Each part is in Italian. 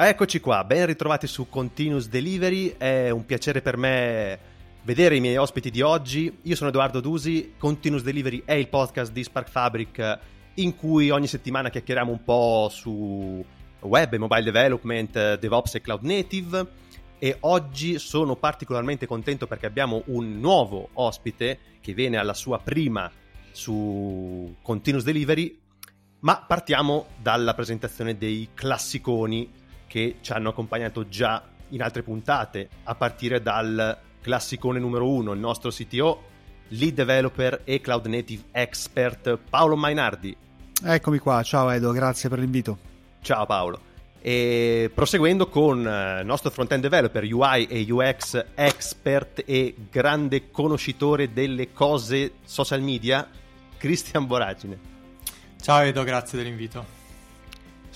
Eccoci qua, ben ritrovati su Continuous Delivery, è un piacere per me vedere i miei ospiti di oggi. Io sono Edoardo Dusi, Continuous Delivery è il podcast di Spark Fabric in cui ogni settimana chiacchieriamo un po' su web e mobile development, DevOps e cloud native. E oggi sono particolarmente contento perché abbiamo un nuovo ospite che viene alla sua prima su Continuous Delivery, ma partiamo dalla presentazione dei classiconi che ci hanno accompagnato già in altre puntate, a partire dal classicone numero uno, il nostro CTO, lead developer e cloud native expert Paolo Mainardi. Eccomi qua, ciao Edo, grazie per l'invito. Ciao Paolo. E proseguendo con il nostro front-end developer, UI e UX expert e grande conoscitore delle cose social media, Cristian Boragine. Ciao Edo, grazie dell'invito.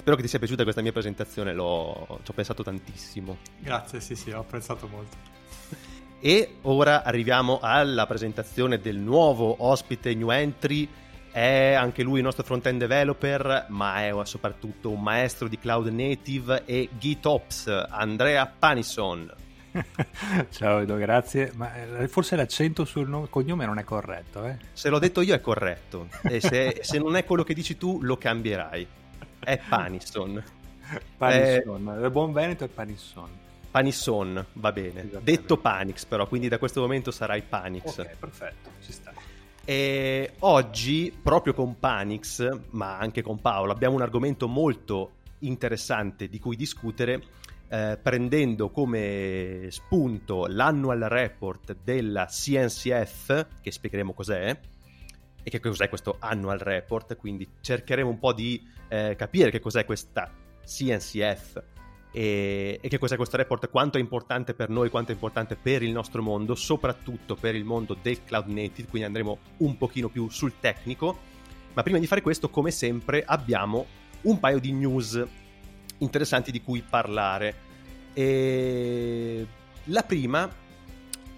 Spero che ti sia piaciuta questa mia presentazione, l'ho, ci ho pensato tantissimo. Grazie, sì, sì, ho apprezzato molto. E ora arriviamo alla presentazione del nuovo ospite New Entry. È anche lui il nostro front-end developer, ma è soprattutto un maestro di cloud native e GitOps, Andrea Panison. Ciao Edo, grazie. Ma eh, forse l'accento sul nome, cognome non è corretto, eh? Se l'ho detto io è corretto. E se, se non è quello che dici tu, lo cambierai è Panisson. Panisson, eh, il buon Veneto è Panisson. Panisson, va bene. Detto Panix però, quindi da questo momento sarai Panix. Ok, perfetto, ci sta. E oggi, proprio con Panix, ma anche con Paolo, abbiamo un argomento molto interessante di cui discutere, eh, prendendo come spunto l'annual report della CNCF, che spiegheremo cos'è, e che cos'è questo annual report, quindi cercheremo un po' di eh, capire che cos'è questa CNCF e, e, che cos'è questo report, quanto è importante per noi, quanto è importante per il nostro mondo, soprattutto per il mondo del cloud native, quindi andremo un pochino più sul tecnico. Ma prima di fare questo, come sempre, abbiamo un paio di news interessanti di cui parlare. E la prima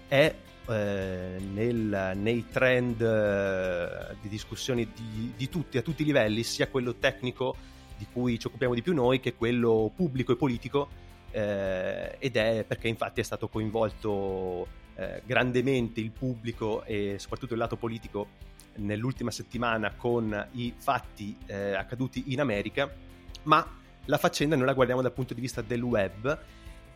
è eh, nel, nei trend eh, di discussioni di, di, tutti, a tutti i livelli, sia quello tecnico di cui ci occupiamo di più noi, che quello pubblico e politico, eh, ed è perché infatti è stato coinvolto eh, grandemente il pubblico e soprattutto il lato politico nell'ultima settimana con i fatti accaduti in America, ma la faccenda noi la guardiamo dal punto di vista del web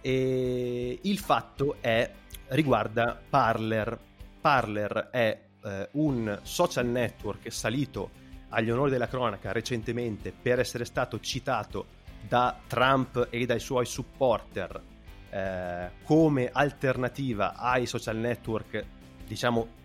e il fatto è riguarda Parler. Parler è eh, un social network salito agli onori della cronaca recentemente per essere stato citato da Trump e dai suoi supporter eh, come alternativa ai social network, diciamo,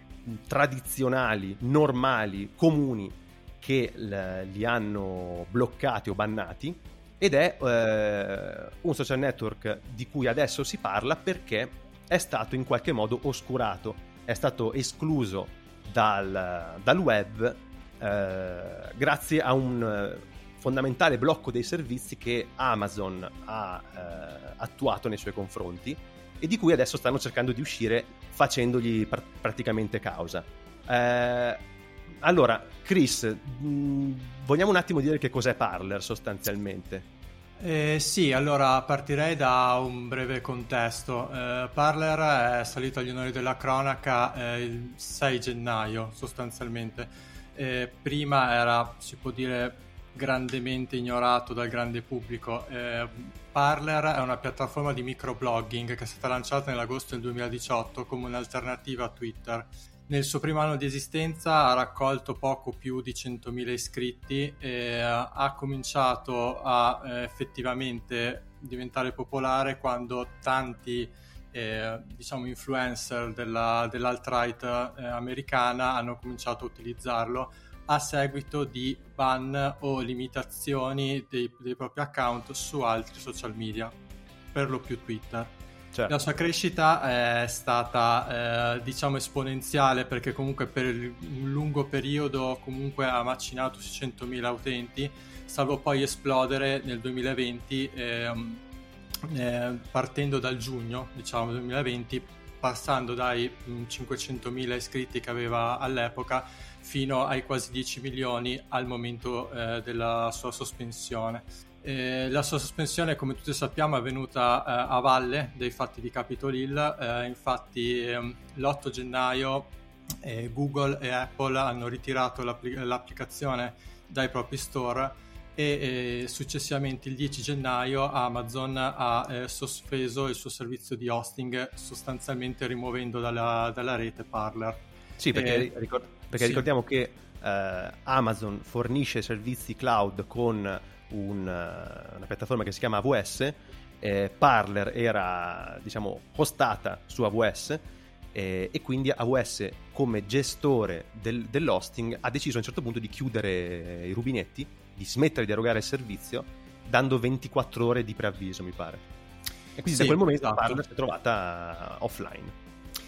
tradizionali, normali, comuni che l- li hanno bloccati o bannati ed è eh, un social network di cui adesso si parla perché è stato in qualche modo oscurato, è stato escluso dal, dal web eh, grazie a un eh, fondamentale blocco dei servizi che Amazon ha eh, attuato nei suoi confronti e di cui adesso stanno cercando di uscire facendogli pr- praticamente causa. Eh, allora, Chris, mh, vogliamo un attimo dire che cos'è Parler sostanzialmente? Eh, sì, allora partirei da un breve contesto. Eh, Parler è salito agli onori della cronaca eh, il 6 gennaio sostanzialmente. Eh, prima era, si può dire, grandemente ignorato dal grande pubblico. Eh, Parler è una piattaforma di microblogging che è stata lanciata nell'agosto del 2018 come un'alternativa a Twitter. Nel suo primo anno di esistenza ha raccolto poco più di 100.000 iscritti e ha cominciato a eh, effettivamente diventare popolare quando tanti eh, diciamo influencer della, dell'alt-right eh, americana hanno cominciato a utilizzarlo a seguito di ban o limitazioni dei, dei propri account su altri social media, per lo più Twitter. Certo. La sua crescita è stata eh, diciamo esponenziale perché comunque per un lungo periodo comunque ha macinato 600.000 utenti, salvo poi esplodere nel 2020 ehm, eh, partendo dal giugno diciamo 2020 passando dai 500.000 mm, iscritti che aveva all'epoca fino ai quasi 10 milioni al momento eh, della sua sospensione. Eh, la sua sospensione, come tutti sappiamo, è avvenuta eh, a valle dei fatti di Capitol Hill. Eh, infatti, ehm, l'8 gennaio eh, Google e Apple hanno ritirato l'appli- l'applicazione dai propri store e eh, successivamente il 10 gennaio Amazon ha eh, sospeso il suo servizio di hosting sostanzialmente rimuovendo dalla, dalla rete Parler. Sì, perché, ricord- perché sì. ricordiamo che Amazon fornisce servizi cloud con un, una piattaforma che si chiama AWS, eh, Parler era diciamo hostata su AWS eh, e quindi AWS come gestore del, dell'hosting ha deciso a un certo punto di chiudere i rubinetti, di smettere di erogare il servizio dando 24 ore di preavviso mi pare. E quindi sì, da quel momento esatto. Parler si è trovata offline.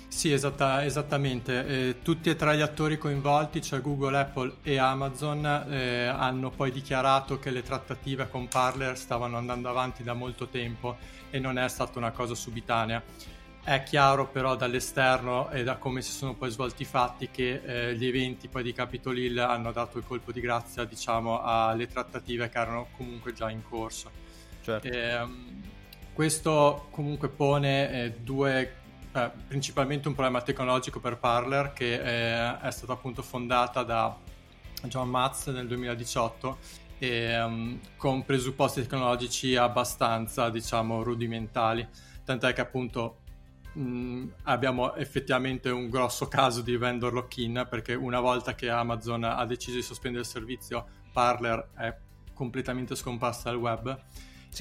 Sì, esatta, esattamente. Eh, tutti e tre gli attori coinvolti, cioè Google, Apple e Amazon, eh, hanno poi dichiarato che le trattative con Parler stavano andando avanti da molto tempo e non è stata una cosa subitanea. È chiaro però dall'esterno e da come si sono poi svolti i fatti che eh, gli eventi poi di Capitol Hill hanno dato il colpo di grazia diciamo alle trattative che erano comunque già in corso. Certo. E, um, questo comunque pone eh, due eh, principalmente un problema tecnologico per Parler che eh, è stata appunto fondata da John Matz nel 2018 e, um, con presupposti tecnologici abbastanza diciamo rudimentali. Tant'è che appunto mh, mm, abbiamo effettivamente un grosso caso di vendor lock-in perché una volta che Amazon ha deciso di sospendere il servizio Parler è completamente scomparsa dal web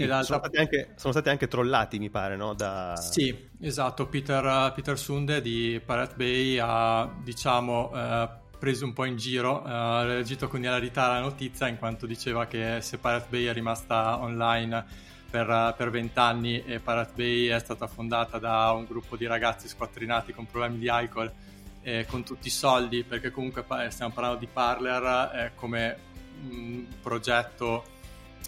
sì, sono, stati anche, sono, stati anche, trollati, mi pare, no? Da... Sì, esatto. Peter, Peter Sunde di Pirate Bay ha, diciamo, eh, preso un po' in giro, eh, ha reagito con ilarità alla notizia in quanto diceva che se Pirate Bay è rimasta online per vent'anni e Pirate Bay è stata fondata da un gruppo di ragazzi squattrinati con problemi di alcol e con tutti i soldi, perché comunque stiamo parlando di Parler eh, come un progetto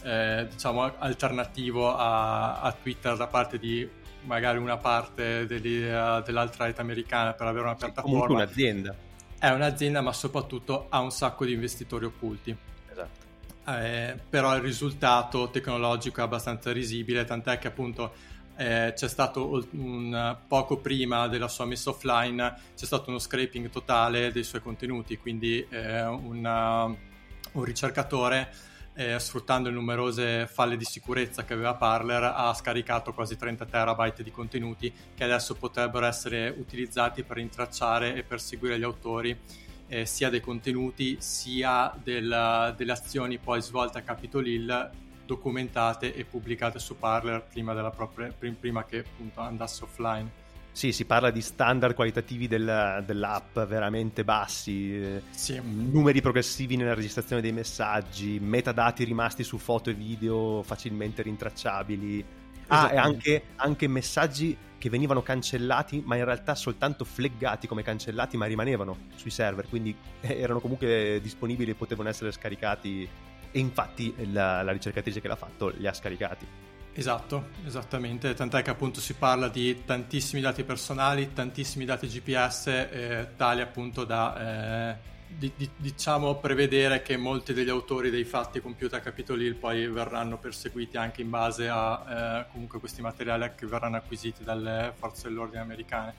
eh, diciamo alternativo a, a, Twitter da parte di magari una parte dell'altra rete americana per avere una piattaforma. Comunque un'azienda. È un'azienda ma soprattutto ha un sacco di investitori occulti. Esatto. Eh, però il risultato tecnologico è abbastanza risibile, tant'è che appunto eh, c'è stato un, poco prima della sua messa offline c'è stato uno scraping totale dei suoi contenuti, quindi eh, una, un ricercatore eh, sfruttando le numerose falle di sicurezza che aveva Parler, ha scaricato quasi 30 terabyte di contenuti che adesso potrebbero essere utilizzati per rintracciare e perseguire gli autori eh, sia dei contenuti sia del, delle azioni poi svolte a Capitol Hill documentate e pubblicate su Parler prima, propria, prima che appunto andasse offline. Sì, si parla di standard qualitativi del, dell'app veramente bassi, eh, sì. numeri progressivi nella registrazione dei messaggi, metadati rimasti su foto e video facilmente rintracciabili. Ah, e anche, anche, messaggi che venivano cancellati, ma in realtà soltanto fleggati come cancellati, ma rimanevano sui server, quindi eh, erano comunque disponibili e potevano essere scaricati. E infatti la, la ricercatrice che l'ha fatto li ha scaricati. Esatto, esattamente, tant'è che appunto si parla di tantissimi dati personali, tantissimi dati GPS, eh, tali appunto da eh, di, di, diciamo prevedere che molti degli autori dei fatti compiuti a Capitol Hill poi verranno perseguiti anche in base a eh, comunque questi materiali che verranno acquisiti dalle forze dell'ordine americane.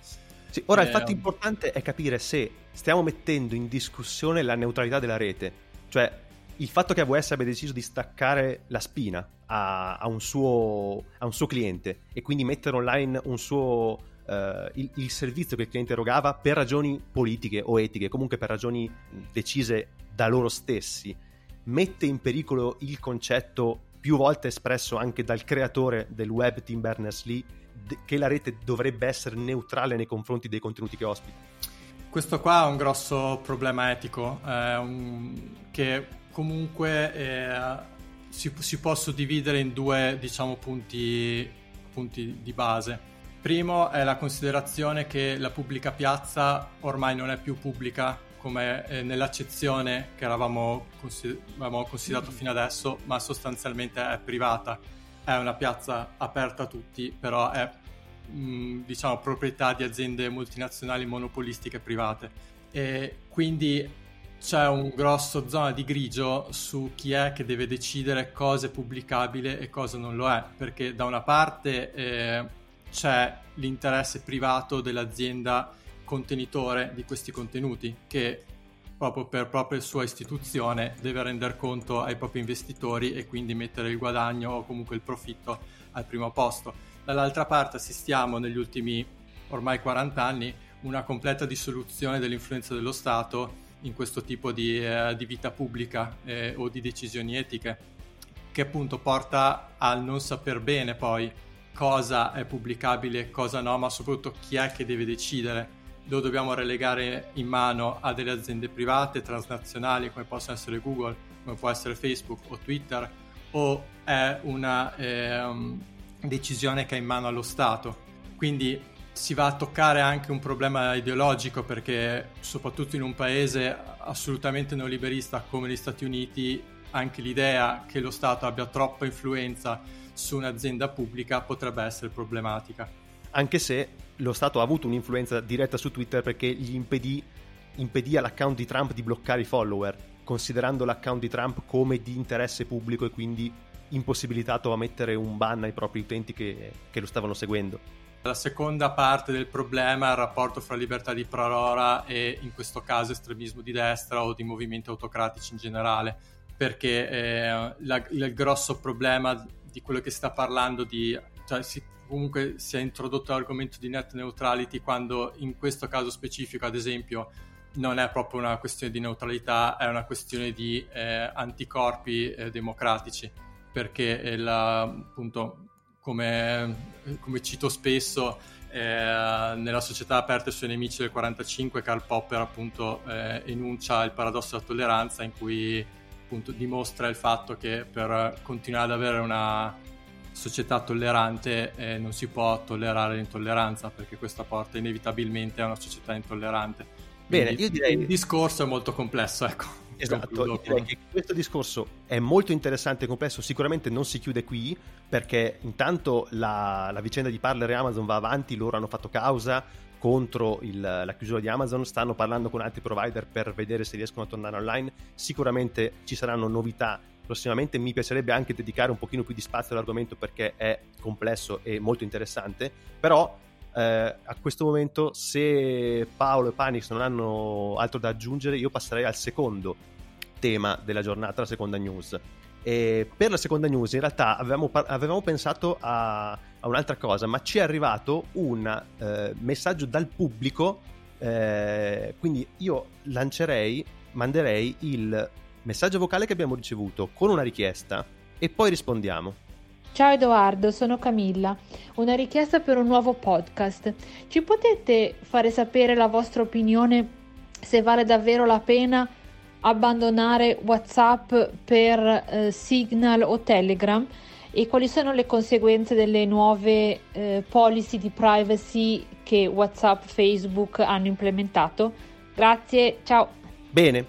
Sì, ora il fatto importante è capire se stiamo mettendo in discussione la neutralità della rete, cioè il fatto che AWS abbia deciso di staccare la spina a, a, un, suo, a un, suo, cliente e quindi mettere online suo, uh, il, il, servizio che il cliente erogava per ragioni politiche o etiche, comunque per ragioni decise da loro stessi, mette in pericolo il concetto più volte espresso anche dal creatore del web Tim Berners-Lee che la rete dovrebbe essere neutrale nei confronti dei contenuti che ospita. Questo qua è un grosso problema etico eh, un, che comunque eh, si, si, può suddividere in due diciamo, punti, punti di base. Primo è la considerazione che la pubblica piazza ormai non è più pubblica come eh, nell'accezione che avevamo, consider- avevamo considerato fino adesso, ma sostanzialmente è privata. È una piazza aperta a tutti, però è mh, diciamo proprietà di aziende multinazionali monopolistiche private. E quindi c'è un grosso zona di grigio su chi è che deve decidere cosa è pubblicabile e cosa non lo è, perché da una parte eh, c'è l'interesse privato dell'azienda contenitore di questi contenuti che proprio per propria sua istituzione deve rendere conto ai propri investitori e quindi mettere il guadagno o comunque il profitto al primo posto. Dall'altra parte assistiamo negli ultimi ormai 40 anni una completa dissoluzione dell'influenza dello Stato in questo tipo di, eh, di vita pubblica eh, o di decisioni etiche, che appunto porta al non saper bene poi cosa è pubblicabile e cosa no, ma soprattutto chi è che deve decidere. Lo dobbiamo relegare in mano a delle aziende private, transnazionali, come possono essere Google, come può essere Facebook o Twitter, o è una eh, decisione che è in mano allo Stato. Quindi si va a toccare anche un problema ideologico perché soprattutto in un paese assolutamente neoliberista come gli Stati Uniti anche l'idea che lo Stato abbia troppa influenza su un'azienda pubblica potrebbe essere problematica. Anche se lo Stato ha avuto un'influenza diretta su Twitter perché gli impedì, impedì all'account di Trump di bloccare i follower, considerando l'account di Trump come di interesse pubblico e quindi impossibilitato a mettere un ban ai propri utenti che, che lo stavano seguendo. La seconda parte del problema è il rapporto fra libertà di parola e in questo caso estremismo di destra o di movimenti autocratici in generale, perché eh, la, il grosso problema di quello che si sta parlando di... Cioè, si, comunque si è introdotto l'argomento di net neutrality quando in questo caso specifico, ad esempio, non è proprio una questione di neutralità, è una questione di eh, anticorpi eh, democratici, perché la, appunto come, come cito spesso, eh, nella società aperta ai suoi nemici del 45 Karl Popper appunto eh, enuncia il paradosso della tolleranza in cui appunto dimostra il fatto che per continuare ad avere una società tollerante eh, non si può tollerare l'intolleranza perché questa porta inevitabilmente a una società intollerante. Bene, io direi... Il discorso è molto complesso, ecco. Esatto, direi che questo discorso è molto interessante e complesso, sicuramente non si chiude qui, perché intanto la, la vicenda di Parler e Amazon va avanti, loro hanno fatto causa contro il, la chiusura di Amazon, stanno parlando con altri provider per vedere se riescono a tornare online, sicuramente ci saranno novità prossimamente, mi piacerebbe anche dedicare un pochino più di spazio all'argomento perché è complesso e molto interessante, però eh, a questo momento, se Paolo e Panix non hanno altro da aggiungere, io passerei al secondo tema della giornata, la seconda news. E per la seconda news, in realtà, avevamo, avevamo pensato a, a, un'altra cosa, ma ci è arrivato un eh, messaggio dal pubblico. Eh, quindi io lancerei, manderei il messaggio vocale che abbiamo ricevuto con una richiesta e poi rispondiamo. Ciao Edoardo, sono Camilla. Una richiesta per un nuovo podcast. Ci potete fare sapere la vostra opinione se vale davvero la pena abbandonare WhatsApp per eh, Signal o Telegram e quali sono le conseguenze delle nuove eh, policy di privacy che WhatsApp e Facebook hanno implementato? Grazie, ciao. Bene,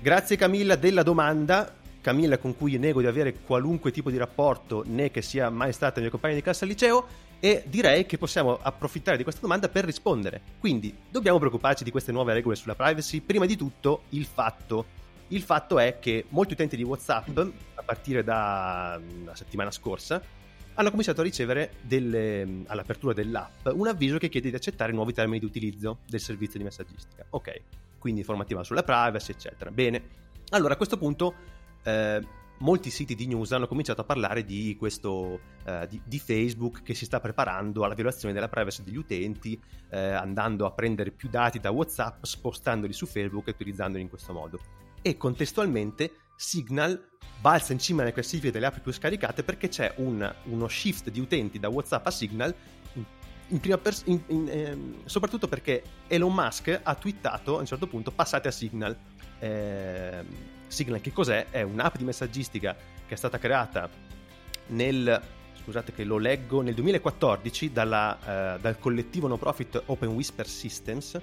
grazie Camilla della domanda. Camilla con cui nego di avere qualunque tipo di rapporto né che sia mai stata mia compagna di classe al liceo e direi che possiamo approfittare di questa domanda per rispondere. Quindi, dobbiamo preoccuparci di queste nuove regole sulla privacy? Prima di tutto, il fatto. Il fatto è che molti utenti di WhatsApp, a partire dalla settimana scorsa, hanno cominciato a ricevere delle, all'apertura dell'app un avviso che chiede di accettare nuovi termini di utilizzo del servizio di messaggistica. Ok, quindi informativa sulla privacy, eccetera. Bene, allora a questo punto eh, molti siti di news hanno cominciato a parlare di questo eh, di, di, Facebook che si sta preparando alla violazione della privacy degli utenti, eh, andando a prendere più dati da WhatsApp, spostandoli su Facebook e utilizzandoli in questo modo. E contestualmente Signal balza in cima alle classifiche delle app più scaricate perché c'è un, uno shift di utenti da WhatsApp a Signal. In, in pers- in, ehm, soprattutto perché Elon Musk ha twittato a un certo punto passate a Signal. Eh, Signal che cos'è? È un'app di messaggistica che è stata creata nel scusate che lo leggo nel 2014 dalla, uh, dal collettivo no profit Open Whisper Systems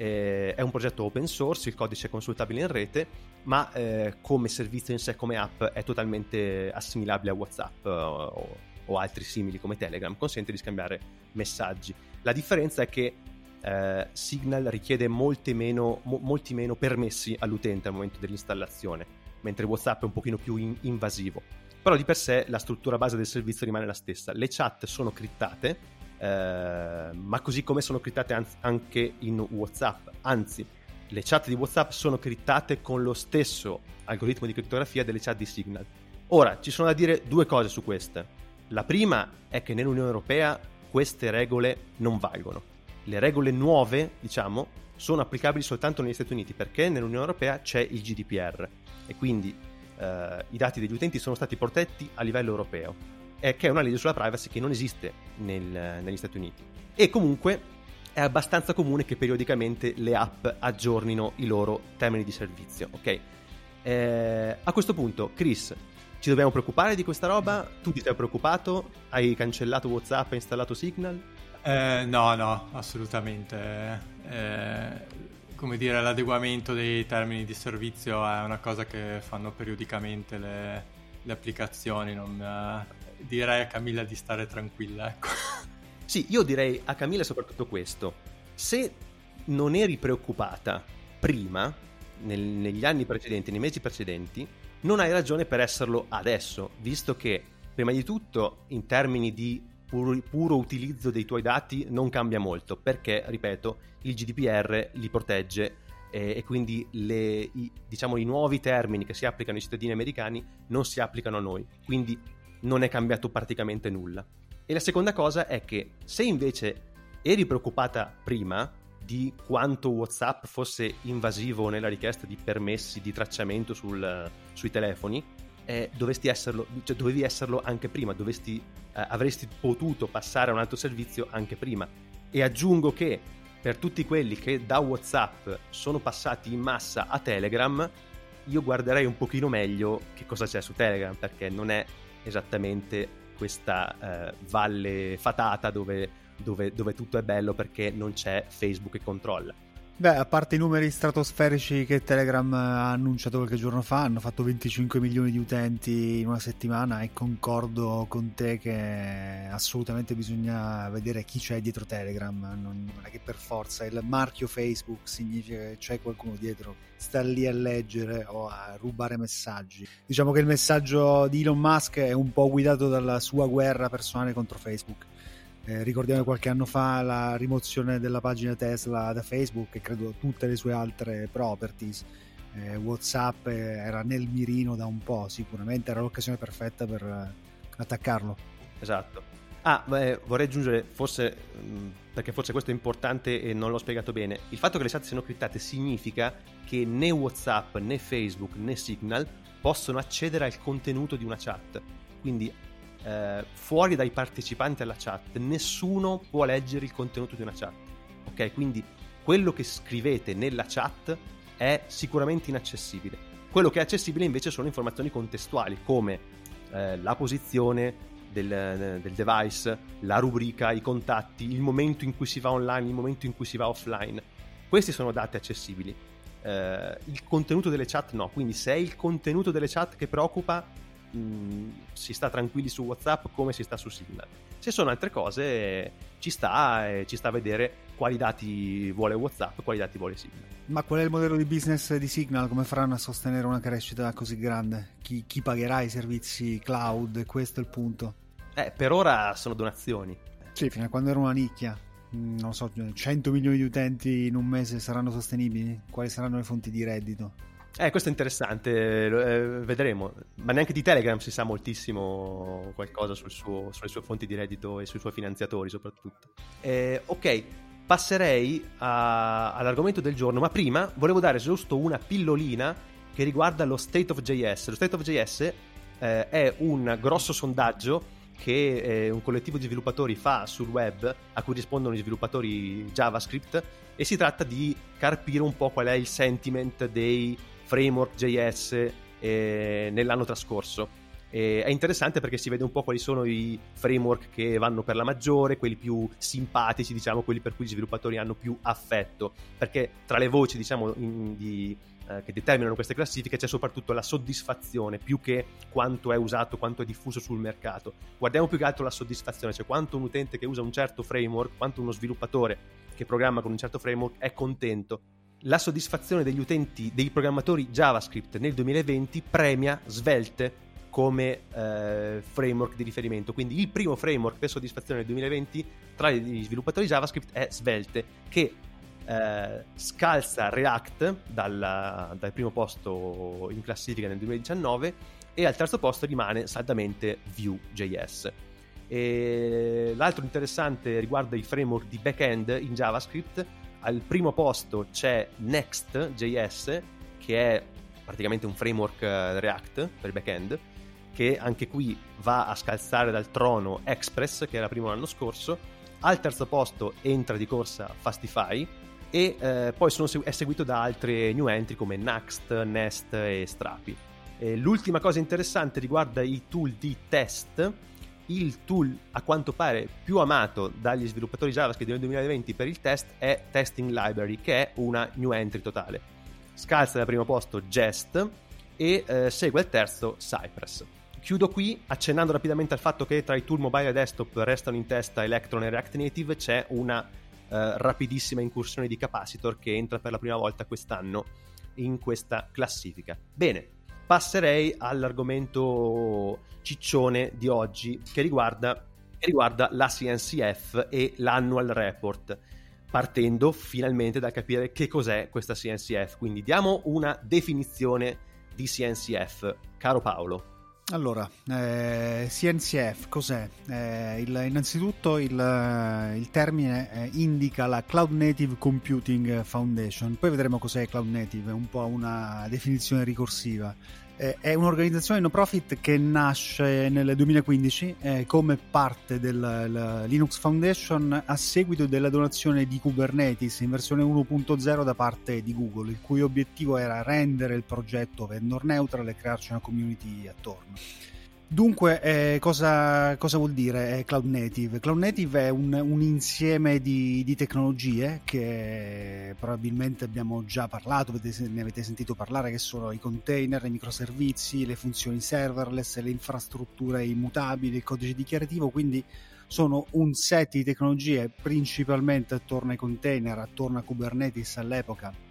eh, è un progetto open source, il codice è consultabile in rete, ma eh, come servizio in sé, come app, è totalmente assimilabile a WhatsApp uh, o, o, altri simili come Telegram, consente di scambiare messaggi. La differenza è che eh, Signal richiede meno, mo, molti meno permessi all'utente al momento dell'installazione, mentre WhatsApp è un pochino più in, invasivo. Però di per sé la struttura base del servizio rimane la stessa. Le chat sono criptate, eh, ma così come sono criptate anche in WhatsApp. Anzi, le chat di WhatsApp sono criptate con lo stesso algoritmo di crittografia delle chat di Signal. Ora, ci sono da dire due cose su queste. La prima è che nell'Unione Europea queste regole non valgono. Le regole nuove, diciamo, sono applicabili soltanto negli Stati Uniti perché nell'Unione Europea c'è il GDPR e quindi eh, i dati degli utenti sono stati protetti a livello europeo, eh, che è una legge sulla privacy che non esiste nel, negli Stati Uniti. E comunque è abbastanza comune che periodicamente le app aggiornino i loro termini di servizio, ok? Eh, a questo punto, Chris, ci dobbiamo preoccupare di questa roba? Tu ti sei preoccupato? Hai cancellato WhatsApp e installato Signal? Eh, no, no, assolutamente. Eh, come dire, l'adeguamento dei termini di servizio è una cosa che fanno periodicamente le, le applicazioni. Non, eh, direi a Camilla di stare tranquilla, ecco. Sì, io direi a Camilla soprattutto questo. Se non eri preoccupata prima, nel, negli anni precedenti, nei mesi precedenti, non hai ragione per esserlo adesso, visto che, prima di tutto, in termini di puro, puro utilizzo dei tuoi dati non cambia molto, perché, ripeto, il GDPR li protegge eh, e quindi le, i, diciamo, i nuovi termini che si applicano ai cittadini americani non si applicano a noi, quindi non è cambiato praticamente nulla. E la seconda cosa è che se invece eri preoccupata prima, di quanto WhatsApp fosse invasivo nella richiesta di permessi di tracciamento sul, sui telefoni, eh, esserlo, cioè, dovevi esserlo anche prima, dovresti, eh, avresti potuto passare a un altro servizio anche prima. E aggiungo che per tutti quelli che da WhatsApp sono passati in massa a Telegram, io guarderei un pochino meglio che cosa c'è su Telegram, perché non è esattamente questa eh, valle fatata dove dove, dove tutto è bello perché non c'è Facebook che controlla. Beh, a parte i numeri stratosferici che Telegram ha annunciato qualche giorno fa, hanno fatto 25 milioni di utenti in una settimana e concordo con te che assolutamente bisogna vedere chi c'è dietro Telegram, non è che per forza il marchio Facebook significa che c'è qualcuno dietro, sta lì a leggere o a rubare messaggi. Diciamo che il messaggio di Elon Musk è un po' guidato dalla sua guerra personale contro Facebook eh, ricordiamo qualche anno fa la rimozione della pagina Tesla da Facebook e credo tutte le sue altre properties. Eh, WhatsApp era nel mirino da un po', sicuramente era l'occasione perfetta per eh, attaccarlo. Esatto. Ah, beh, vorrei aggiungere, forse, mm, perché forse questo è importante e non l'ho spiegato bene, il fatto che le chat siano criptate significa che né WhatsApp, né Facebook, né Signal possono accedere al contenuto di una chat. Quindi eh, fuori dai partecipanti alla chat, nessuno può leggere il contenuto di una chat. Ok, quindi quello che scrivete nella chat è sicuramente inaccessibile. Quello che è accessibile invece sono informazioni contestuali come eh, la posizione del, del, device, la rubrica, i contatti, il momento in cui si va online, il momento in cui si va offline. Questi sono dati accessibili. Eh, il contenuto delle chat no, quindi se è il contenuto delle chat che preoccupa, mh, si sta tranquilli su WhatsApp come si sta su Signal. Se sono altre cose, ci sta, eh, ci sta a vedere quali dati vuole WhatsApp, quali dati vuole Signal. Ma qual è il modello di business di Signal? Come faranno a sostenere una crescita così grande? Chi, chi pagherà i servizi cloud? Questo è il punto. Eh, per ora sono donazioni. Sì, fino a quando era una nicchia mm, non so, 100 milioni di utenti in un mese saranno sostenibili? Quali saranno le fonti di reddito? Eh, questo è interessante, eh, vedremo. Ma neanche di Telegram si sa moltissimo qualcosa sul suo, sulle sue fonti di reddito e sui suoi finanziatori soprattutto. Eh, ok, passerei a, all'argomento del giorno, ma prima volevo dare giusto una pillolina che riguarda lo State of JS. Lo State of JS eh, è un grosso sondaggio che eh, un collettivo di sviluppatori fa sul web a cui rispondono gli sviluppatori JavaScript e si tratta di carpire un po' qual è il sentiment dei framework JS eh, nell'anno trascorso. E è interessante perché si vede un po' quali sono i framework che vanno per la maggiore, quelli più simpatici, diciamo, quelli per cui gli sviluppatori hanno più affetto. Perché tra le voci, diciamo, in, di, eh, che determinano queste classifiche c'è soprattutto la soddisfazione più che quanto è usato, quanto è diffuso sul mercato. Guardiamo più che altro la soddisfazione, cioè quanto un utente che usa un certo framework, quanto uno sviluppatore che programma con un certo framework è contento. La soddisfazione degli utenti, dei programmatori JavaScript nel 2020 premia Svelte come eh, framework di riferimento. Quindi il primo framework per soddisfazione del 2020 tra gli sviluppatori JavaScript è Svelte, che eh, scalza React dal, dal, primo posto in classifica nel 2019 e al terzo posto rimane saldamente Vue.js. E l'altro interessante riguarda i framework di backend in JavaScript. Al primo posto c'è Next.js, che è praticamente un framework eh, React per backend, che anche qui va a scalzare dal trono Express, che era primo l'anno scorso. Al terzo posto entra di corsa Fastify e eh, poi sono, è seguito da altre new entry come Next, Nest e Strapi. E l'ultima cosa interessante riguarda i tool di test. Il tool a quanto pare più amato dagli sviluppatori JavaScript nel 2020 per il test è Testing Library, che è una new entry totale. Scalza al primo posto Jest e eh, segue al terzo Cypress. Chiudo qui accennando rapidamente al fatto che tra i tool mobile e desktop restano in testa Electron e React Native c'è una uh, rapidissima incursione di Capacitor che entra per la prima volta quest'anno in questa classifica. Bene, passerei all'argomento ciccione di oggi che riguarda, che riguarda la CNCF e l'annual report partendo finalmente da capire che cos'è questa CNCF. Quindi diamo una definizione di CNCF. Caro Paolo. Allora, eh, CNCF cos'è? Eh, il, innanzitutto il, il termine eh, indica la Cloud Native Computing Foundation, poi vedremo cos'è Cloud Native, è un po' una definizione ricorsiva eh, è un'organizzazione no profit che nasce nel 2015 eh, come parte del Linux Foundation a seguito della donazione di Kubernetes in versione 1.0 da parte di Google, il cui obiettivo era rendere il progetto vendor neutral e crearci una community attorno. Dunque, eh, cosa, cosa, vuol dire eh, Cloud Native? Cloud Native è un, un insieme di, di, tecnologie che probabilmente abbiamo già parlato, ne avete sentito parlare, che sono i container, i microservizi, le funzioni serverless, le infrastrutture immutabili, il codice dichiarativo, quindi sono un set di tecnologie principalmente attorno ai container, attorno a Kubernetes all'epoca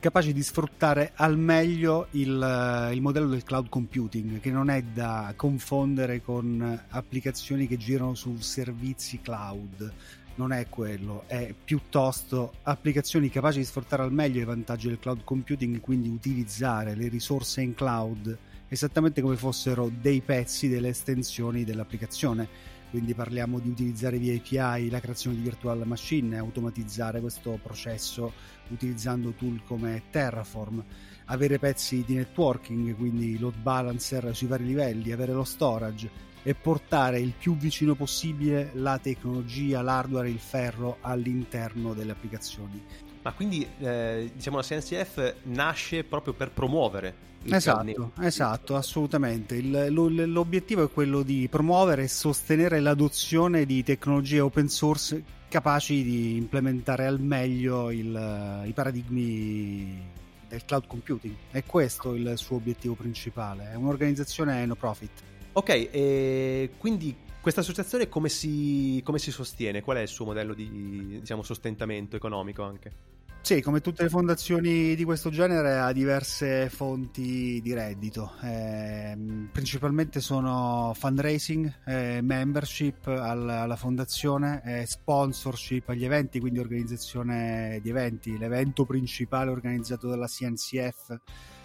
capaci di sfruttare al meglio il, eh, il, modello del cloud computing, che non è da confondere con applicazioni che girano su servizi cloud. Non è quello, è piuttosto applicazioni capaci di sfruttare al meglio i vantaggi del cloud computing, quindi utilizzare le risorse in cloud esattamente come fossero dei pezzi delle estensioni dell'applicazione quindi parliamo di utilizzare via API la creazione di virtual machine, automatizzare questo processo utilizzando tool come Terraform, avere pezzi di networking, quindi load balancer sui vari livelli, avere lo storage e portare il più vicino possibile la tecnologia, l'hardware, il ferro all'interno delle applicazioni. Ma quindi eh, diciamo la CNCF nasce proprio per promuovere Esatto, esatto, assolutamente. Il, l'obiettivo è quello di promuovere e sostenere l'adozione di tecnologie open source capaci di implementare al meglio il, i paradigmi del cloud computing. È questo il suo obiettivo principale. È un'organizzazione no profit. Ok, quindi questa associazione come si, come si sostiene? Qual è il suo modello di diciamo, sostentamento economico anche? Sì, come tutte le fondazioni di questo genere ha diverse fonti di reddito, eh, principalmente sono fundraising, eh, membership alla, alla fondazione, eh, sponsorship agli eventi, quindi organizzazione di eventi. L'evento principale organizzato dalla CNCF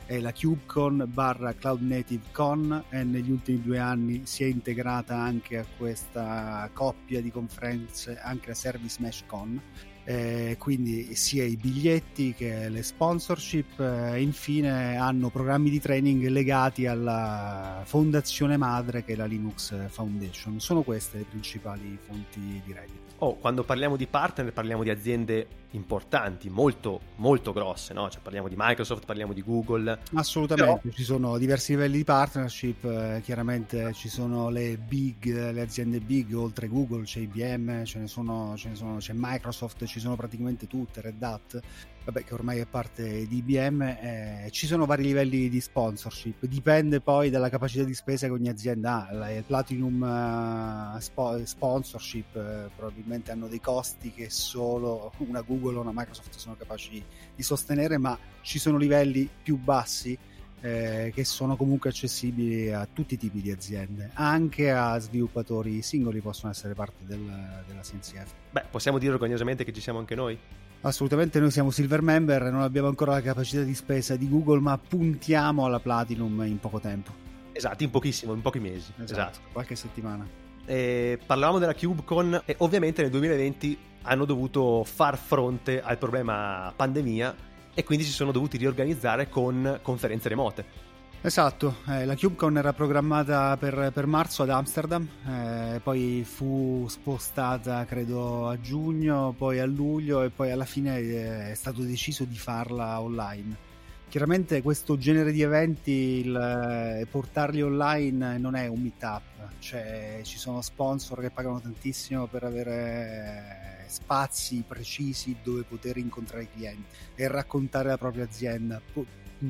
è la CubeCon barra Cloud Native Con e negli ultimi due anni si è integrata anche a questa coppia di conferenze anche la Service Mesh Con eh, quindi sia i biglietti che le sponsorship eh, infine hanno programmi di training legati alla fondazione madre che è la Linux Foundation. Sono queste le principali fonti di reddito. Oh, quando parliamo di partner parliamo di aziende importanti, molto, molto grosse, no? Cioè parliamo di Microsoft, parliamo di Google. Assolutamente, Però... ci sono diversi livelli di partnership, eh, chiaramente ci sono le big, le aziende big, oltre Google c'è IBM, ce ne sono, ce ne sono, c'è Microsoft, ci sono praticamente tutte, Red Hat. Vabbè, che ormai è parte di IBM, eh, ci sono vari livelli di sponsorship, dipende poi dalla capacità di spesa che ogni azienda ha. Il Platinum uh, spo- sponsorship uh, probabilmente hanno dei costi che solo una Google o una Microsoft sono capaci di sostenere, ma ci sono livelli più bassi eh, che sono comunque accessibili a tutti i tipi di aziende, anche a sviluppatori singoli possono essere parte del, della CNCF. Beh, possiamo dire orgogliosamente che ci siamo anche noi? Assolutamente, noi siamo Silver Member, non abbiamo ancora la capacità di spesa di Google, ma puntiamo alla Platinum in poco tempo. Esatto, in pochissimo, in pochi mesi. Esatto, esatto. qualche settimana. E parlavamo della CubeCon e ovviamente nel 2020 hanno dovuto far fronte al problema pandemia e quindi si sono dovuti riorganizzare con conferenze remote. Esatto, eh, la CubeCon era programmata per, per marzo ad Amsterdam, eh, poi fu spostata credo a giugno, poi a luglio e poi alla fine eh, è stato deciso di farla online. Chiaramente questo genere di eventi, il, eh, portarli online non è un meetup, cioè ci sono sponsor che pagano tantissimo per avere spazi precisi dove poter incontrare i clienti e raccontare la propria azienda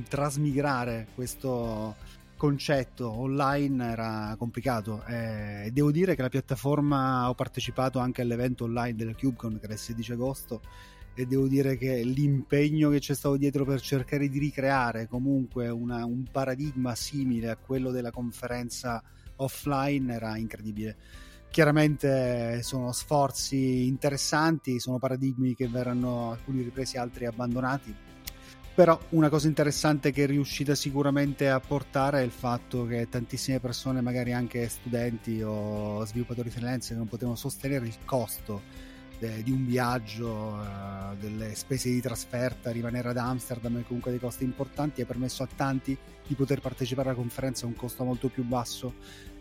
trasmigrare questo concetto online era complicato. E devo dire che la piattaforma ho partecipato anche all'evento online della CubeCon che era il 16 agosto e devo dire che l'impegno che c'è stato dietro per cercare di ricreare comunque una, un paradigma simile a quello della conferenza offline era incredibile. Chiaramente sono sforzi interessanti sono paradigmi che verranno alcuni ripresi altri abbandonati però una cosa interessante che è riuscita sicuramente a portare è il fatto che tantissime persone, magari anche studenti o sviluppatori freelance, non potevano sostenere il costo de, di un viaggio, uh, delle spese di trasferta, rimanere ad Amsterdam e comunque dei costi importanti, ha permesso a tanti di poter partecipare alla conferenza a un costo molto più basso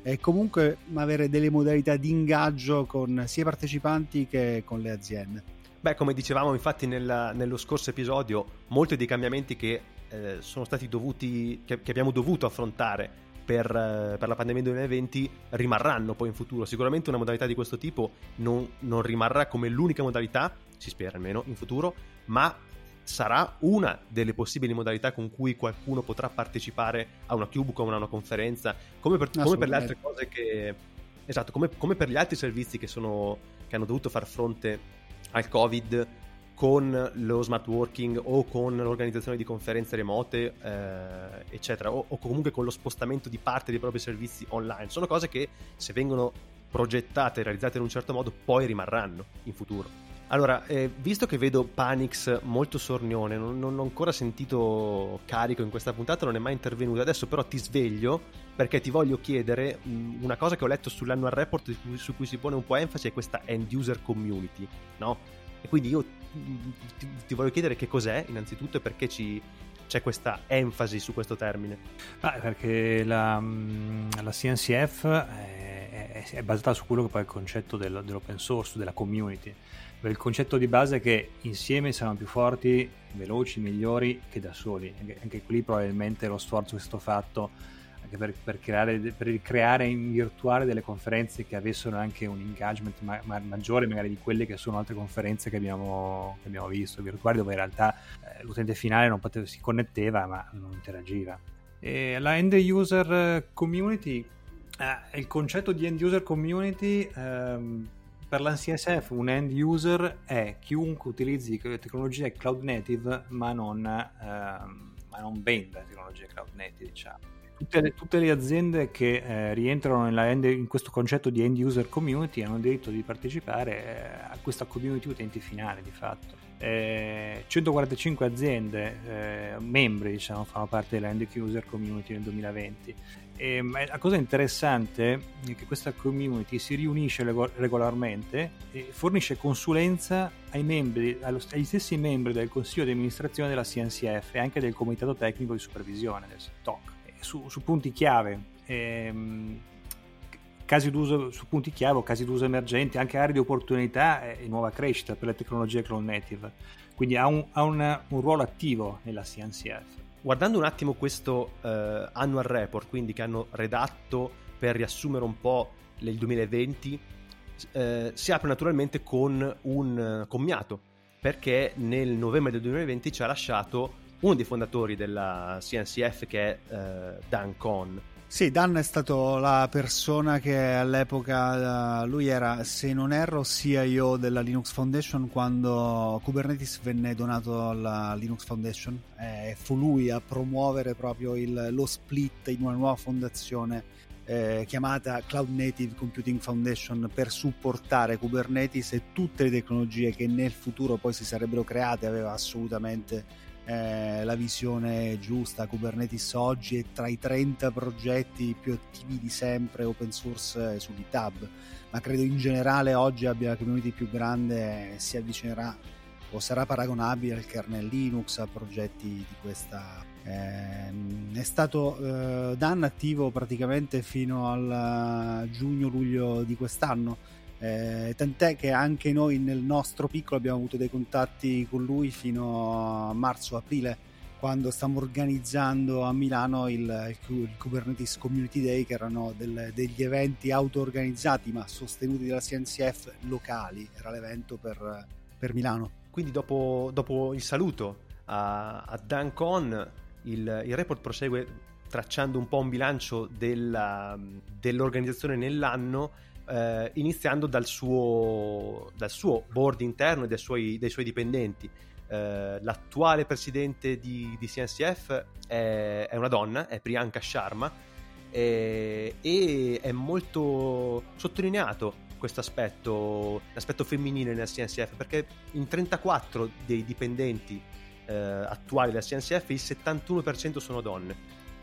e comunque avere delle modalità di ingaggio con sia i partecipanti che con le aziende. Beh, come dicevamo infatti nella, nello scorso episodio, molti dei cambiamenti che eh, sono stati dovuti, che, che, abbiamo dovuto affrontare per, eh, per, la pandemia 2020 rimarranno poi in futuro. Sicuramente una modalità di questo tipo non, non rimarrà come l'unica modalità, si spera almeno, in futuro, ma sarà una delle possibili modalità con cui qualcuno potrà partecipare a una CubeCon, a una conferenza, come per, come per le altre cose che... Esatto, come, come per gli altri servizi che, sono, che hanno dovuto far fronte al Covid con lo smart working o con l'organizzazione di conferenze remote, eh, eccetera, o, o, comunque con lo spostamento di parte dei propri servizi online. Sono cose che se vengono progettate e realizzate in un certo modo poi rimarranno in futuro. Allora, eh, visto che vedo Panix molto sornione, non, non, ho ancora sentito carico in questa puntata, non è mai intervenuto. Adesso però ti sveglio perché ti voglio chiedere mh, una cosa che ho letto sull'annual report su cui, si pone un po' enfasi, è questa end user community, no? E quindi io ti, ti voglio chiedere che cos'è innanzitutto e perché ci, c'è questa enfasi su questo termine? Ah, perché la, la CNCF è, è, è, basata su quello che poi è il concetto del, dell'open source, della community il concetto di base è che insieme siamo più forti, veloci, migliori che da soli. Anche, qui probabilmente lo sforzo che è stato fatto anche per, per, creare, per creare in virtuale delle conferenze che avessero anche un engagement ma, ma, maggiore magari di quelle che sono altre conferenze che abbiamo, che abbiamo visto virtuali dove in realtà eh, l'utente finale non poteva, si connetteva ma non interagiva. E la end user community, eh, il concetto di end user community... Ehm, per la CSF un end user è chiunque utilizzi tecnologie cloud native ma non, ehm, non venda tecnologie cloud native, diciamo. Tutte le, tutte le, aziende che eh, rientrano end, in questo concetto di end user community hanno diritto di partecipare eh, a questa community utenti finale di fatto. Eh, 145 aziende eh, membri diciamo, fanno parte della end user community nel 2020 e, la cosa interessante è che questa community si riunisce regolarmente e fornisce consulenza ai membri, agli stessi membri del consiglio di amministrazione della CNCF e anche del comitato tecnico di supervisione del TOC su, su punti chiave. Ehm, casi d'uso su punti chiave casi d'uso emergenti, anche aree di opportunità e nuova crescita per le tecnologie cloud native. Quindi ha un, ha un, un ruolo attivo nella CNCF. Guardando un attimo questo uh, annual report, quindi che hanno redatto per riassumere un po' il 2020, uh, si apre naturalmente con un uh, commiato perché nel novembre del 2020 ci ha lasciato uno dei fondatori della CNCF che è uh, Dan Cohn. Sì, Dan è stato la persona che all'epoca, uh, lui era, se non erro, CIO della Linux Foundation quando Kubernetes venne donato alla Linux Foundation. Eh, fu lui a promuovere proprio il, lo split in una nuova fondazione eh, chiamata Cloud Native Computing Foundation per supportare Kubernetes e tutte le tecnologie che nel futuro poi si sarebbero create aveva assolutamente eh, la visione giusta. Kubernetes oggi è tra i 30 progetti più attivi di sempre open source su GitHub, ma credo in generale oggi abbia la community più grande e si avvicinerà o sarà paragonabile al kernel Linux, a progetti di questa. Eh, è stato eh, Dan attivo praticamente fino al giugno-luglio di quest'anno eh, tant'è che anche noi nel nostro piccolo abbiamo avuto dei contatti con lui fino a marzo-aprile quando stiamo organizzando a Milano il, il, Kubernetes Community Day che erano del, degli eventi auto-organizzati ma sostenuti dalla CNCF locali. Era l'evento per, per Milano. Quindi dopo, dopo, il saluto a, a Dan Con il, il report prosegue tracciando un po' un bilancio della, dell'organizzazione nell'anno eh, iniziando dal suo, dal suo, board interno e dai suoi, dai suoi dipendenti. Eh, l'attuale presidente di, di CNCF è, è, una donna, è Priyanka Sharma, e, e è molto sottolineato questo aspetto, l'aspetto femminile nella CNCF, perché in 34 dei dipendenti eh, attuali della CNCF il 71% sono donne.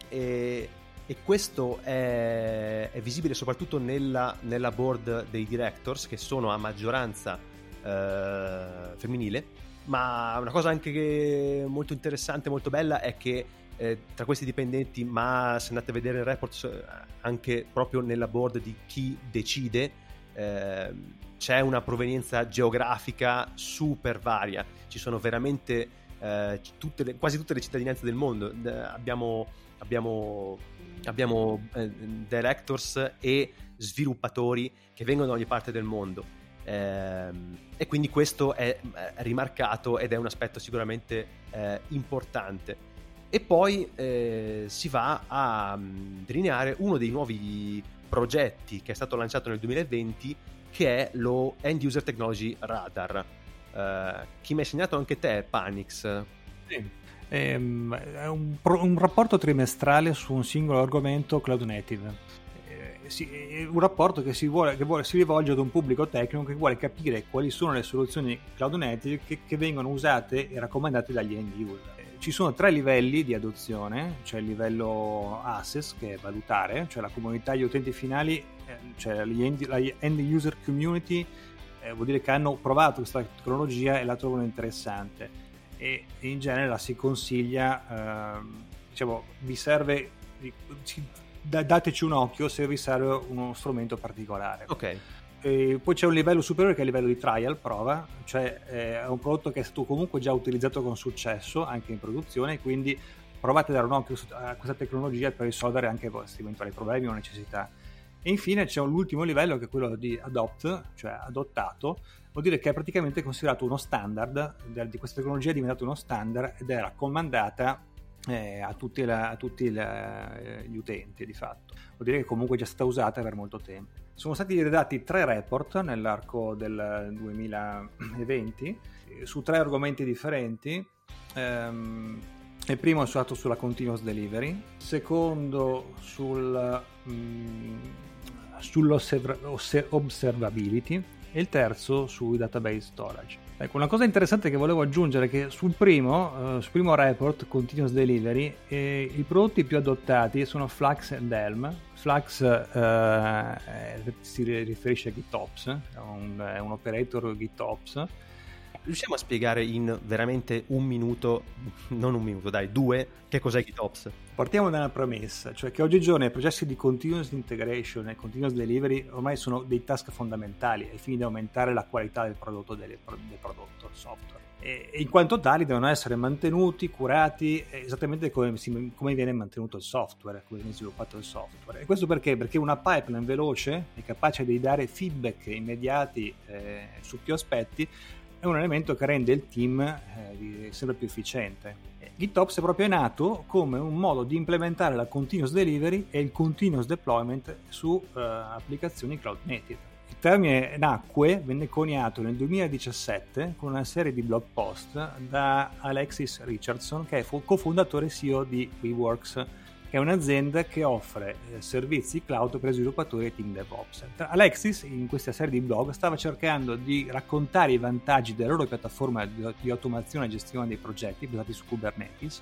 E, e questo è, è visibile soprattutto nella, nella, board dei directors che sono a maggioranza eh, femminile. Ma una cosa anche molto interessante molto bella è che eh, tra questi dipendenti ma se andate a vedere il report eh, anche proprio nella board di chi decide eh, c'è una provenienza geografica super varia. Ci sono veramente eh, tutte le, quasi tutte le cittadinanze del mondo. Abbiamo, abbiamo abbiamo eh, directors e sviluppatori che vengono da ogni parte del mondo. Eh, e quindi questo è, è, rimarcato ed è un aspetto sicuramente eh, importante. E poi eh, si va a um, delineare uno dei nuovi progetti che è stato lanciato nel 2020 che è lo End User Technology Radar. Uh, chi mi hai segnato anche te, Panix? Sì. Ehm, è un, un, rapporto trimestrale su un singolo argomento cloud native. Eh, è un rapporto che si, vuole, che vuole, si rivolge ad un pubblico tecnico che vuole capire quali sono le soluzioni cloud native che, che vengono usate e raccomandate dagli end user. Eh, ci sono tre livelli di adozione, c'è il livello access che è valutare, cioè la comunità gli utenti finali, eh, cioè la end user community, eh, vuol dire che hanno provato questa tecnologia e la trovano interessante e in genere la si consiglia, eh, diciamo, vi serve, dateci un occhio se vi serve uno strumento particolare. Ok. E poi c'è un livello superiore che è il livello di trial, prova, cioè eh, è un prodotto che è stato comunque già utilizzato con successo anche in produzione, quindi provate a dare un occhio a questa tecnologia per risolvere anche i vostri eventuali problemi o necessità. E infine c'è l'ultimo livello che è quello di adopt, cioè adottato, vuol dire che è praticamente considerato uno standard, di questa tecnologia è diventato uno standard ed è raccomandata eh, a tutti, la, a tutti la, eh, gli utenti di fatto. Vuol dire che comunque è già stata usata per molto tempo. Sono stati redatti tre report nell'arco del 2020 eh, su tre argomenti differenti. Um, il primo è stato sulla continuous delivery, il secondo sul, mm, sull'observability e il terzo sui database storage. Ecco, una cosa interessante che volevo aggiungere è che sul primo, uh, sul primo report Continuous Delivery eh, i prodotti più adottati sono Flux e Helm. Flux uh, si riferisce a GitOps, è un, è un operator GitOps riusciamo a spiegare in veramente un minuto, non un minuto, dai, due, che cos'è GitOps? Partiamo da una premessa, cioè che oggigiorno i processi di continuous integration e continuous delivery ormai sono dei task fondamentali ai fini di aumentare la qualità del prodotto, del, del prodotto software. E, in quanto tali devono essere mantenuti, curati esattamente come, come, viene mantenuto il software, come viene sviluppato il software. E questo perché? Perché una pipeline veloce è capace di dare feedback immediati eh, su più aspetti è un elemento che rende il team eh, sempre più efficiente. GitOps è proprio nato come un modo di implementare la continuous delivery e il continuous deployment su uh, applicazioni cloud native. Il termine nacque, venne coniato nel 2017 con una serie di blog post da Alexis Richardson, che è cofondatore CEO di WeWorks, è un'azienda che offre eh, servizi cloud per sviluppatori e team DevOps. Alexis, in questa serie di blog, stava cercando di raccontare i vantaggi della loro piattaforma di automazione e gestione dei progetti basati su Kubernetes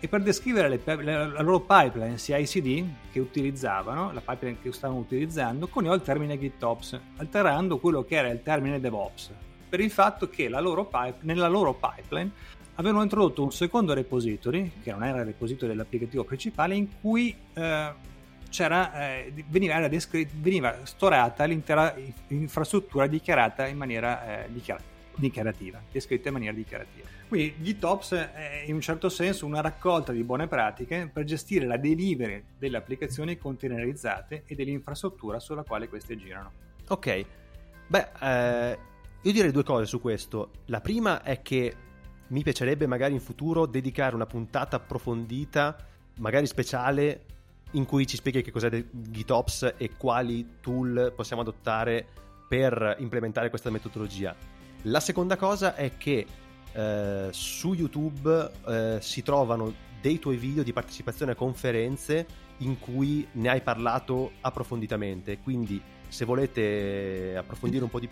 e per descrivere le, la loro pipeline CI/CD che utilizzavano, la pipeline che stavano utilizzando, coniò il termine GitOps, alterando quello che era il termine DevOps, per il fatto che loro pipe, nella loro pipeline avevano introdotto un secondo repository, che non era il repository dell'applicativo principale, in cui eh, eh, veniva, descri- veniva, storata l'intera infrastruttura dichiarata in maniera eh, dichiara- dichiarativa, descritta in maniera dichiarativa. Quindi GitOps è in un certo senso una raccolta di buone pratiche per gestire la delivery delle applicazioni containerizzate e dell'infrastruttura sulla quale queste girano. Ok, beh, eh, io direi due cose su questo. La prima è che mi piacerebbe magari in futuro dedicare una puntata approfondita, magari speciale, in cui ci spieghi che cos'è GitOps e quali tool possiamo adottare per implementare questa metodologia. La seconda cosa è che eh, su YouTube eh, si trovano dei tuoi video di partecipazione a conferenze in cui ne hai parlato approfonditamente. Quindi, se volete approfondire un po' di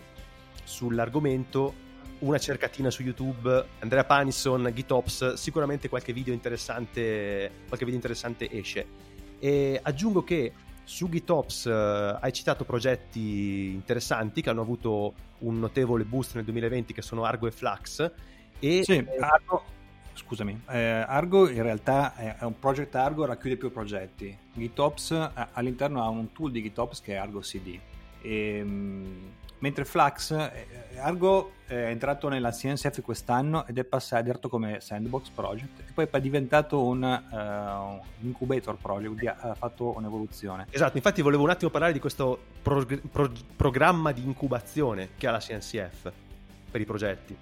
sull'argomento, una cercatina su YouTube, Andrea Panisson, GitOps, sicuramente qualche video interessante, qualche video interessante esce. E aggiungo che su GitOps uh, hai citato progetti interessanti che hanno avuto un notevole boost nel 2020 che sono Argo e Flux e, sì, Argo, scusami, eh, Argo in realtà è un project Argo, racchiude più progetti. GitOps eh, all'interno ha un tool di GitOps che è Argo CD. E, ehm, mentre Flux, eh, Argo è entrato nella CNCF quest'anno ed è passato come sandbox project e poi è diventato un, uh, incubator project, ha fatto un'evoluzione. Esatto, infatti volevo un attimo parlare di questo prog- pro- programma di incubazione che ha la CNCF per i progetti.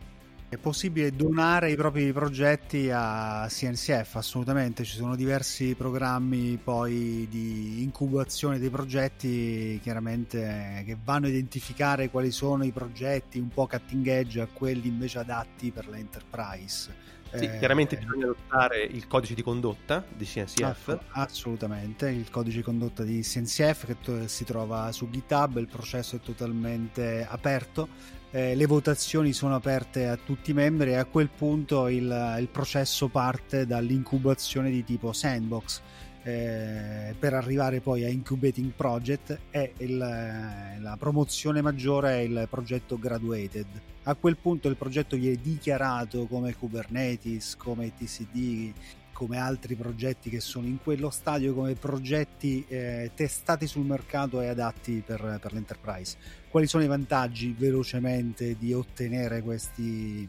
È possibile donare i propri progetti a CNCF, assolutamente, ci sono diversi programmi poi di incubazione dei progetti chiaramente che vanno a identificare quali sono i progetti un po' cutting edge a quelli invece adatti per l'enterprise. Sì, eh, chiaramente bisogna adottare il codice di condotta di CNCF. Assolutamente, il codice di condotta di CNCF che si trova su GitHub, il processo è totalmente aperto eh, le votazioni sono aperte a tutti i membri e a quel punto il, il processo parte dall'incubazione di tipo sandbox eh, per arrivare poi a incubating project e il, la promozione maggiore è il progetto graduated a quel punto il progetto viene dichiarato come Kubernetes come TCD come altri progetti che sono in quello stadio come progetti eh, testati sul mercato e adatti per, per, l'enterprise. Quali sono i vantaggi velocemente di ottenere questi,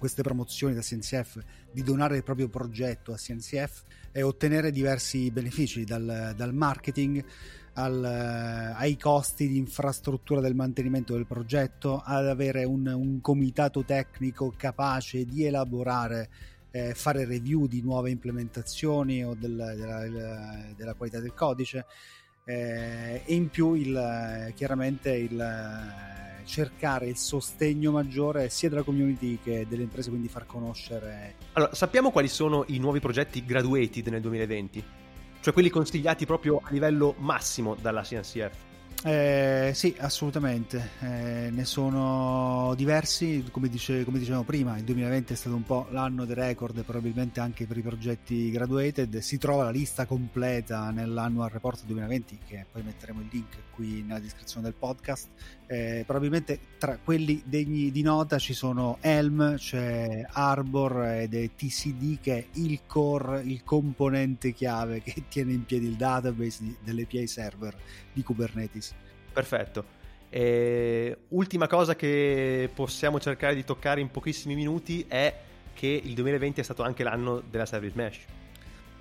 queste promozioni da CNCF, di donare il proprio progetto a CNCF e ottenere diversi benefici dal, dal marketing al, ai costi di infrastruttura del mantenimento del progetto, ad avere un, un comitato tecnico capace di elaborare eh, fare review di nuove implementazioni o del, della, della, qualità del codice eh, e in più il, chiaramente il cercare il sostegno maggiore sia della community che delle imprese, quindi far conoscere. Allora, sappiamo quali sono i nuovi progetti graduated nel 2020? Cioè quelli consigliati proprio a livello massimo dalla CNCF? Eh, sì, assolutamente. Eh, ne sono diversi, come, dice, come, dicevamo prima, il 2020 è stato un po' l'anno del record, probabilmente anche per i progetti graduated. Si trova la lista completa nell'annual report 2020, che poi metteremo il link qui nella descrizione del podcast. Eh, probabilmente tra quelli degni di nota ci sono Helm, c'è Arbor ed è TCD che è il core, il componente chiave che tiene in piedi il database dell'API server di Kubernetes. Perfetto. E ultima cosa che possiamo cercare di toccare in pochissimi minuti è che il 2020 è stato anche l'anno della Service Mesh.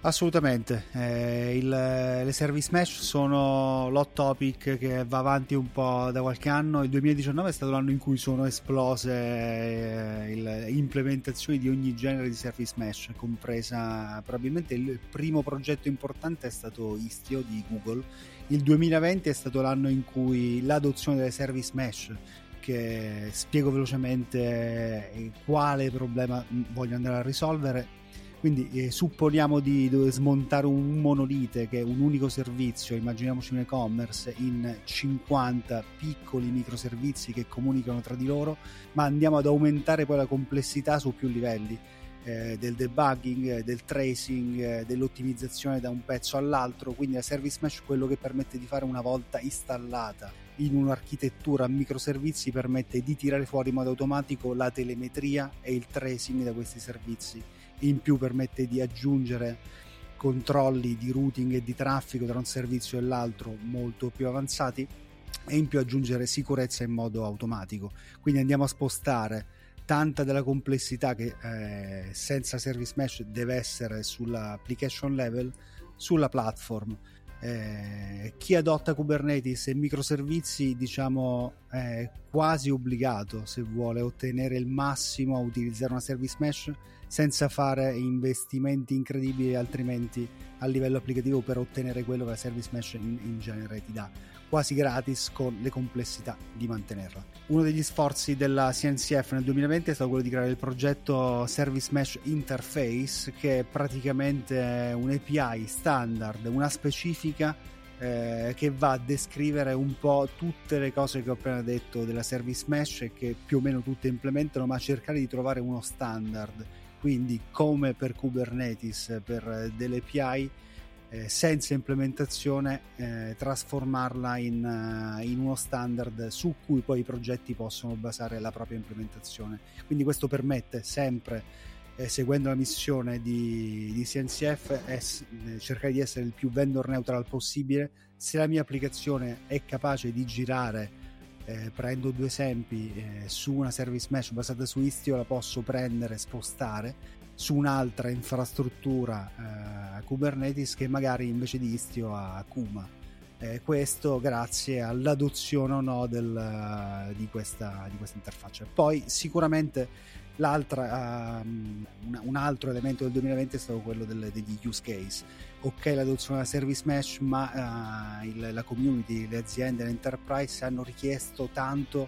Assolutamente, eh, il, le service mesh sono l'hot topic che va avanti un po' da qualche anno, il 2019 è stato l'anno in cui sono esplose eh, le implementazioni di ogni genere di service mesh, compresa probabilmente il primo progetto importante è stato Istio di Google, il 2020 è stato l'anno in cui l'adozione delle service mesh che spiego velocemente eh, quale problema voglio andare a risolvere quindi eh, supponiamo di dover smontare un monolite che è un unico servizio, immaginiamoci un e-commerce, in 50 piccoli microservizi che comunicano tra di loro, ma andiamo ad aumentare poi la complessità su più livelli. Eh, del debugging, del tracing, eh, dell'ottimizzazione da un pezzo all'altro, quindi la service mesh quello che permette di fare una volta installata in un'architettura a microservizi permette di tirare fuori in modo automatico la telemetria e il tracing da questi servizi in più permette di aggiungere controlli di routing e di traffico tra un servizio e l'altro molto più avanzati e in più aggiungere sicurezza in modo automatico. Quindi andiamo a spostare tanta della complessità che eh, senza service mesh deve essere sull'application level sulla platform. Eh, chi adotta Kubernetes e microservizi diciamo è quasi obbligato se vuole ottenere il massimo a utilizzare una service mesh senza fare investimenti incredibili altrimenti a livello applicativo per ottenere quello che la service mesh in, in genere ti dà quasi gratis con le complessità di mantenerla. Uno degli sforzi della CNCF nel 2020 è stato quello di creare il progetto Service Mesh Interface che è praticamente un API standard, una specifica eh, che va a descrivere un po' tutte le cose che ho appena detto della Service Mesh e che più o meno tutte implementano, ma cercare di trovare uno standard quindi come per Kubernetes per delle API eh, senza implementazione eh, trasformarla in, uh, in, uno standard su cui poi i progetti possono basare la propria implementazione. Quindi questo permette sempre eh, seguendo la missione di, di CNCF es, eh, cercare di essere il più vendor neutral possibile. Se la mia applicazione è capace di girare eh, prendo due esempi, eh, su una service mesh basata su Istio la posso prendere e spostare su un'altra infrastruttura eh, Kubernetes che magari invece di Istio ha Kuma. Eh, questo grazie all'adozione o no del, di, questa, di questa interfaccia. Poi sicuramente L'altra, um, un altro elemento del 2020 è stato quello delle, degli use case. Ok, l'adozione della service mesh, ma uh, il, la community, le aziende, l'enterprise hanno richiesto tanto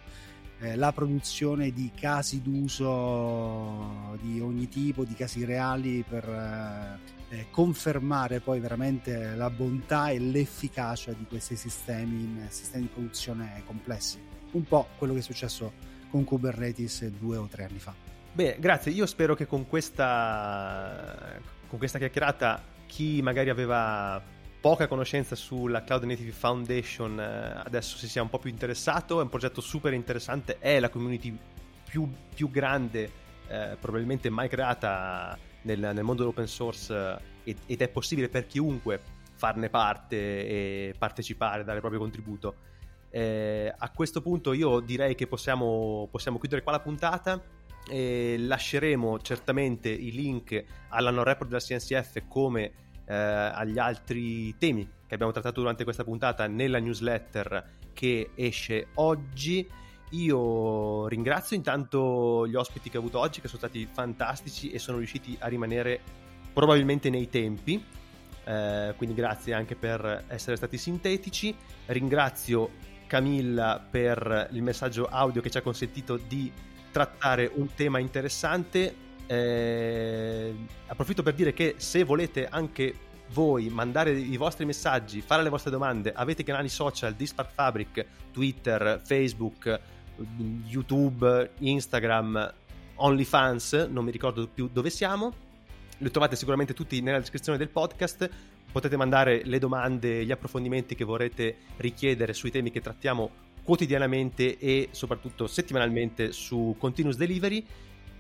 eh, la produzione di casi d'uso di ogni tipo, di casi reali per eh, eh, confermare poi veramente la bontà e l'efficacia di questi sistemi in sistemi di produzione complessi. Un po' quello che è successo con Kubernetes due o tre anni fa. Bene, grazie. Io spero che con questa, con questa chiacchierata chi magari aveva poca conoscenza sulla Cloud Native Foundation eh, adesso si sia un po' più interessato. È un progetto super interessante, è la community più, più grande eh, probabilmente mai creata nel, nel mondo dell'open source eh, ed, è possibile per chiunque farne parte e partecipare, dare il proprio contributo. Eh, a questo punto io direi che possiamo, possiamo chiudere qua la puntata e lasceremo certamente i link all'anno report della CNCF come eh, agli altri temi che abbiamo trattato durante questa puntata nella newsletter che esce oggi. Io ringrazio intanto gli ospiti che ho avuto oggi che sono stati fantastici e sono riusciti a rimanere probabilmente nei tempi. Eh, quindi grazie anche per essere stati sintetici. Ringrazio Camilla per il messaggio audio che ci ha consentito di trattare un tema interessante. Eh, approfitto per dire che se volete anche voi mandare i vostri messaggi, fare le vostre domande, avete canali social di Spark Fabric, Twitter, Facebook, YouTube, Instagram, OnlyFans, non mi ricordo più dove siamo. Li trovate sicuramente tutti nella descrizione del podcast. Potete mandare le domande, gli approfondimenti che vorrete richiedere sui temi che trattiamo quotidianamente e soprattutto settimanalmente su Continuous Delivery.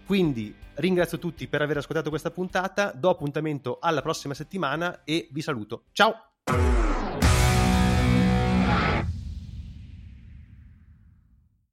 Quindi ringrazio tutti per aver ascoltato questa puntata, do appuntamento alla prossima settimana e vi saluto. Ciao!